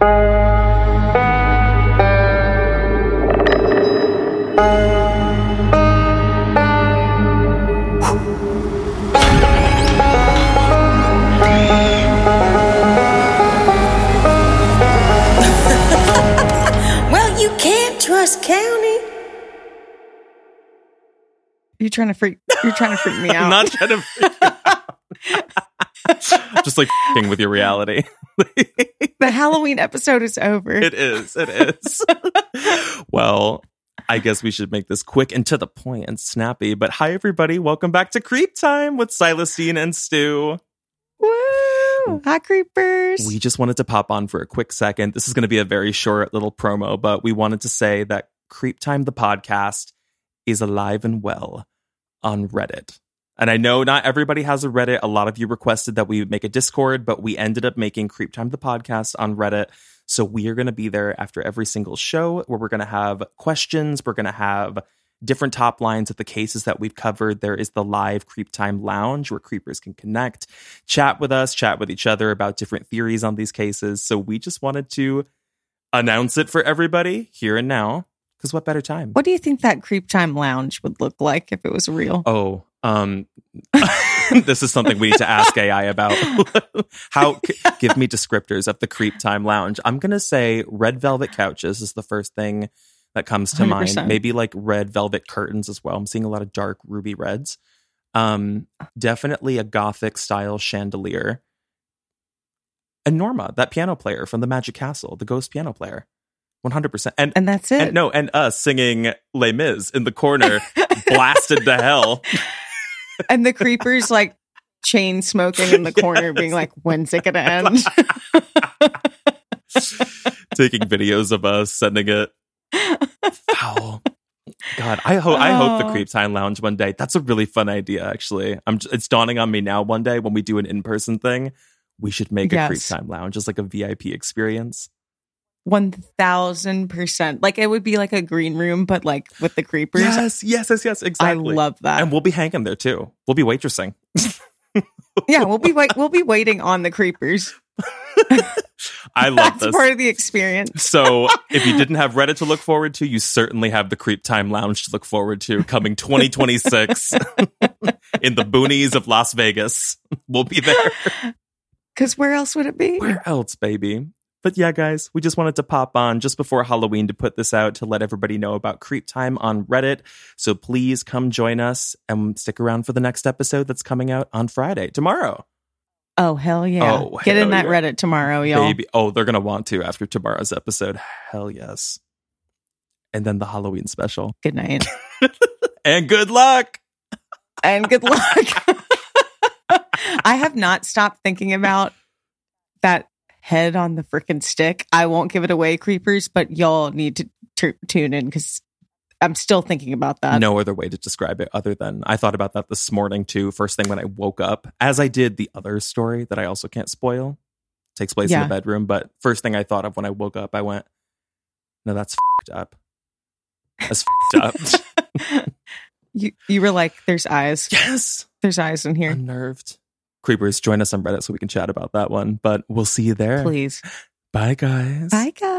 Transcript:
You're trying to freak. You're trying to freak me out. I'm not trying to freak you out. just like fing with your reality. the Halloween episode is over. It is. It is. well, I guess we should make this quick and to the point and snappy. But hi, everybody. Welcome back to Creep Time with Silestine and Stu. Woo! Hi, creepers. We just wanted to pop on for a quick second. This is going to be a very short little promo, but we wanted to say that Creep Time, the podcast, is alive and well on Reddit. And I know not everybody has a Reddit. A lot of you requested that we make a Discord, but we ended up making Creep Time, the podcast, on Reddit. So we are going to be there after every single show where we're going to have questions. We're going to have different top lines of the cases that we've covered. There is the live Creep Time Lounge where creepers can connect, chat with us, chat with each other about different theories on these cases. So we just wanted to announce it for everybody here and now. Because what better time? what do you think that Creep Time Lounge would look like if it was real? Oh, um, this is something we need to ask AI about. How c- give me descriptors of the Creep Time Lounge? I'm gonna say red velvet couches is the first thing that comes to mind. 100%. Maybe like red velvet curtains as well. I'm seeing a lot of dark ruby reds. Um, definitely a gothic style chandelier. And Norma, that piano player from the Magic Castle, the ghost piano player, 100. percent And And that's it. and no, and us singing Les Mis in the corner, blasted to hell. and the creepers like chain smoking in the corner, being like, "When's it gonna end?" taking videos of us sending it. Foul. God i hope i hope the Oh. creep time lounge one day that's a really fun idea actually. I'm j- it's dawning on me now one day when we do an in-person thing we should make a creep time lounge as like a vip experience One thousand percent. Like it would be like a green room, but like with the creepers. yes yes yes yes Exactly. I love that. and we'll be hanging there too we'll be waitressing yeah, we'll be wait- we'll be waiting on the creepers. i love That's this part of the experience. So, if you didn't have Reddit to look forward to, you certainly have the Creep Time Lounge to look forward to coming 2026 in the boonies of Las Vegas. We'll be there. Because where else would it be? Where else, baby? But yeah, guys, we just wanted to pop on just before Halloween to put this out to let everybody know about Creep Time on Reddit. So please come join us and stick around for the next episode that's coming out on Friday, tomorrow. Oh hell yeah! Oh, Get in that yeah. Reddit tomorrow, y'all. Baby. Oh, they're going to want to after tomorrow's episode. Hell yes. And then the Halloween special. Good night And good luck. and good luck. I have not stopped thinking about that head on the freaking stick. I won't give it away, creepers, but y'all need to t- tune in because I'm still thinking about that. no other way to describe it other than I thought about that this morning too. First thing when I woke up, as I did the other story that I also can't spoil, takes place in the bedroom. But first thing I thought of when I woke up, I went, "No, that's up. That's up." you you were like, "There's eyes. yes, There's eyes in here." unnerved. Creepers, join us on Reddit so we can chat about that one. But we'll see you there. Please. Bye, guys. Bye, guys.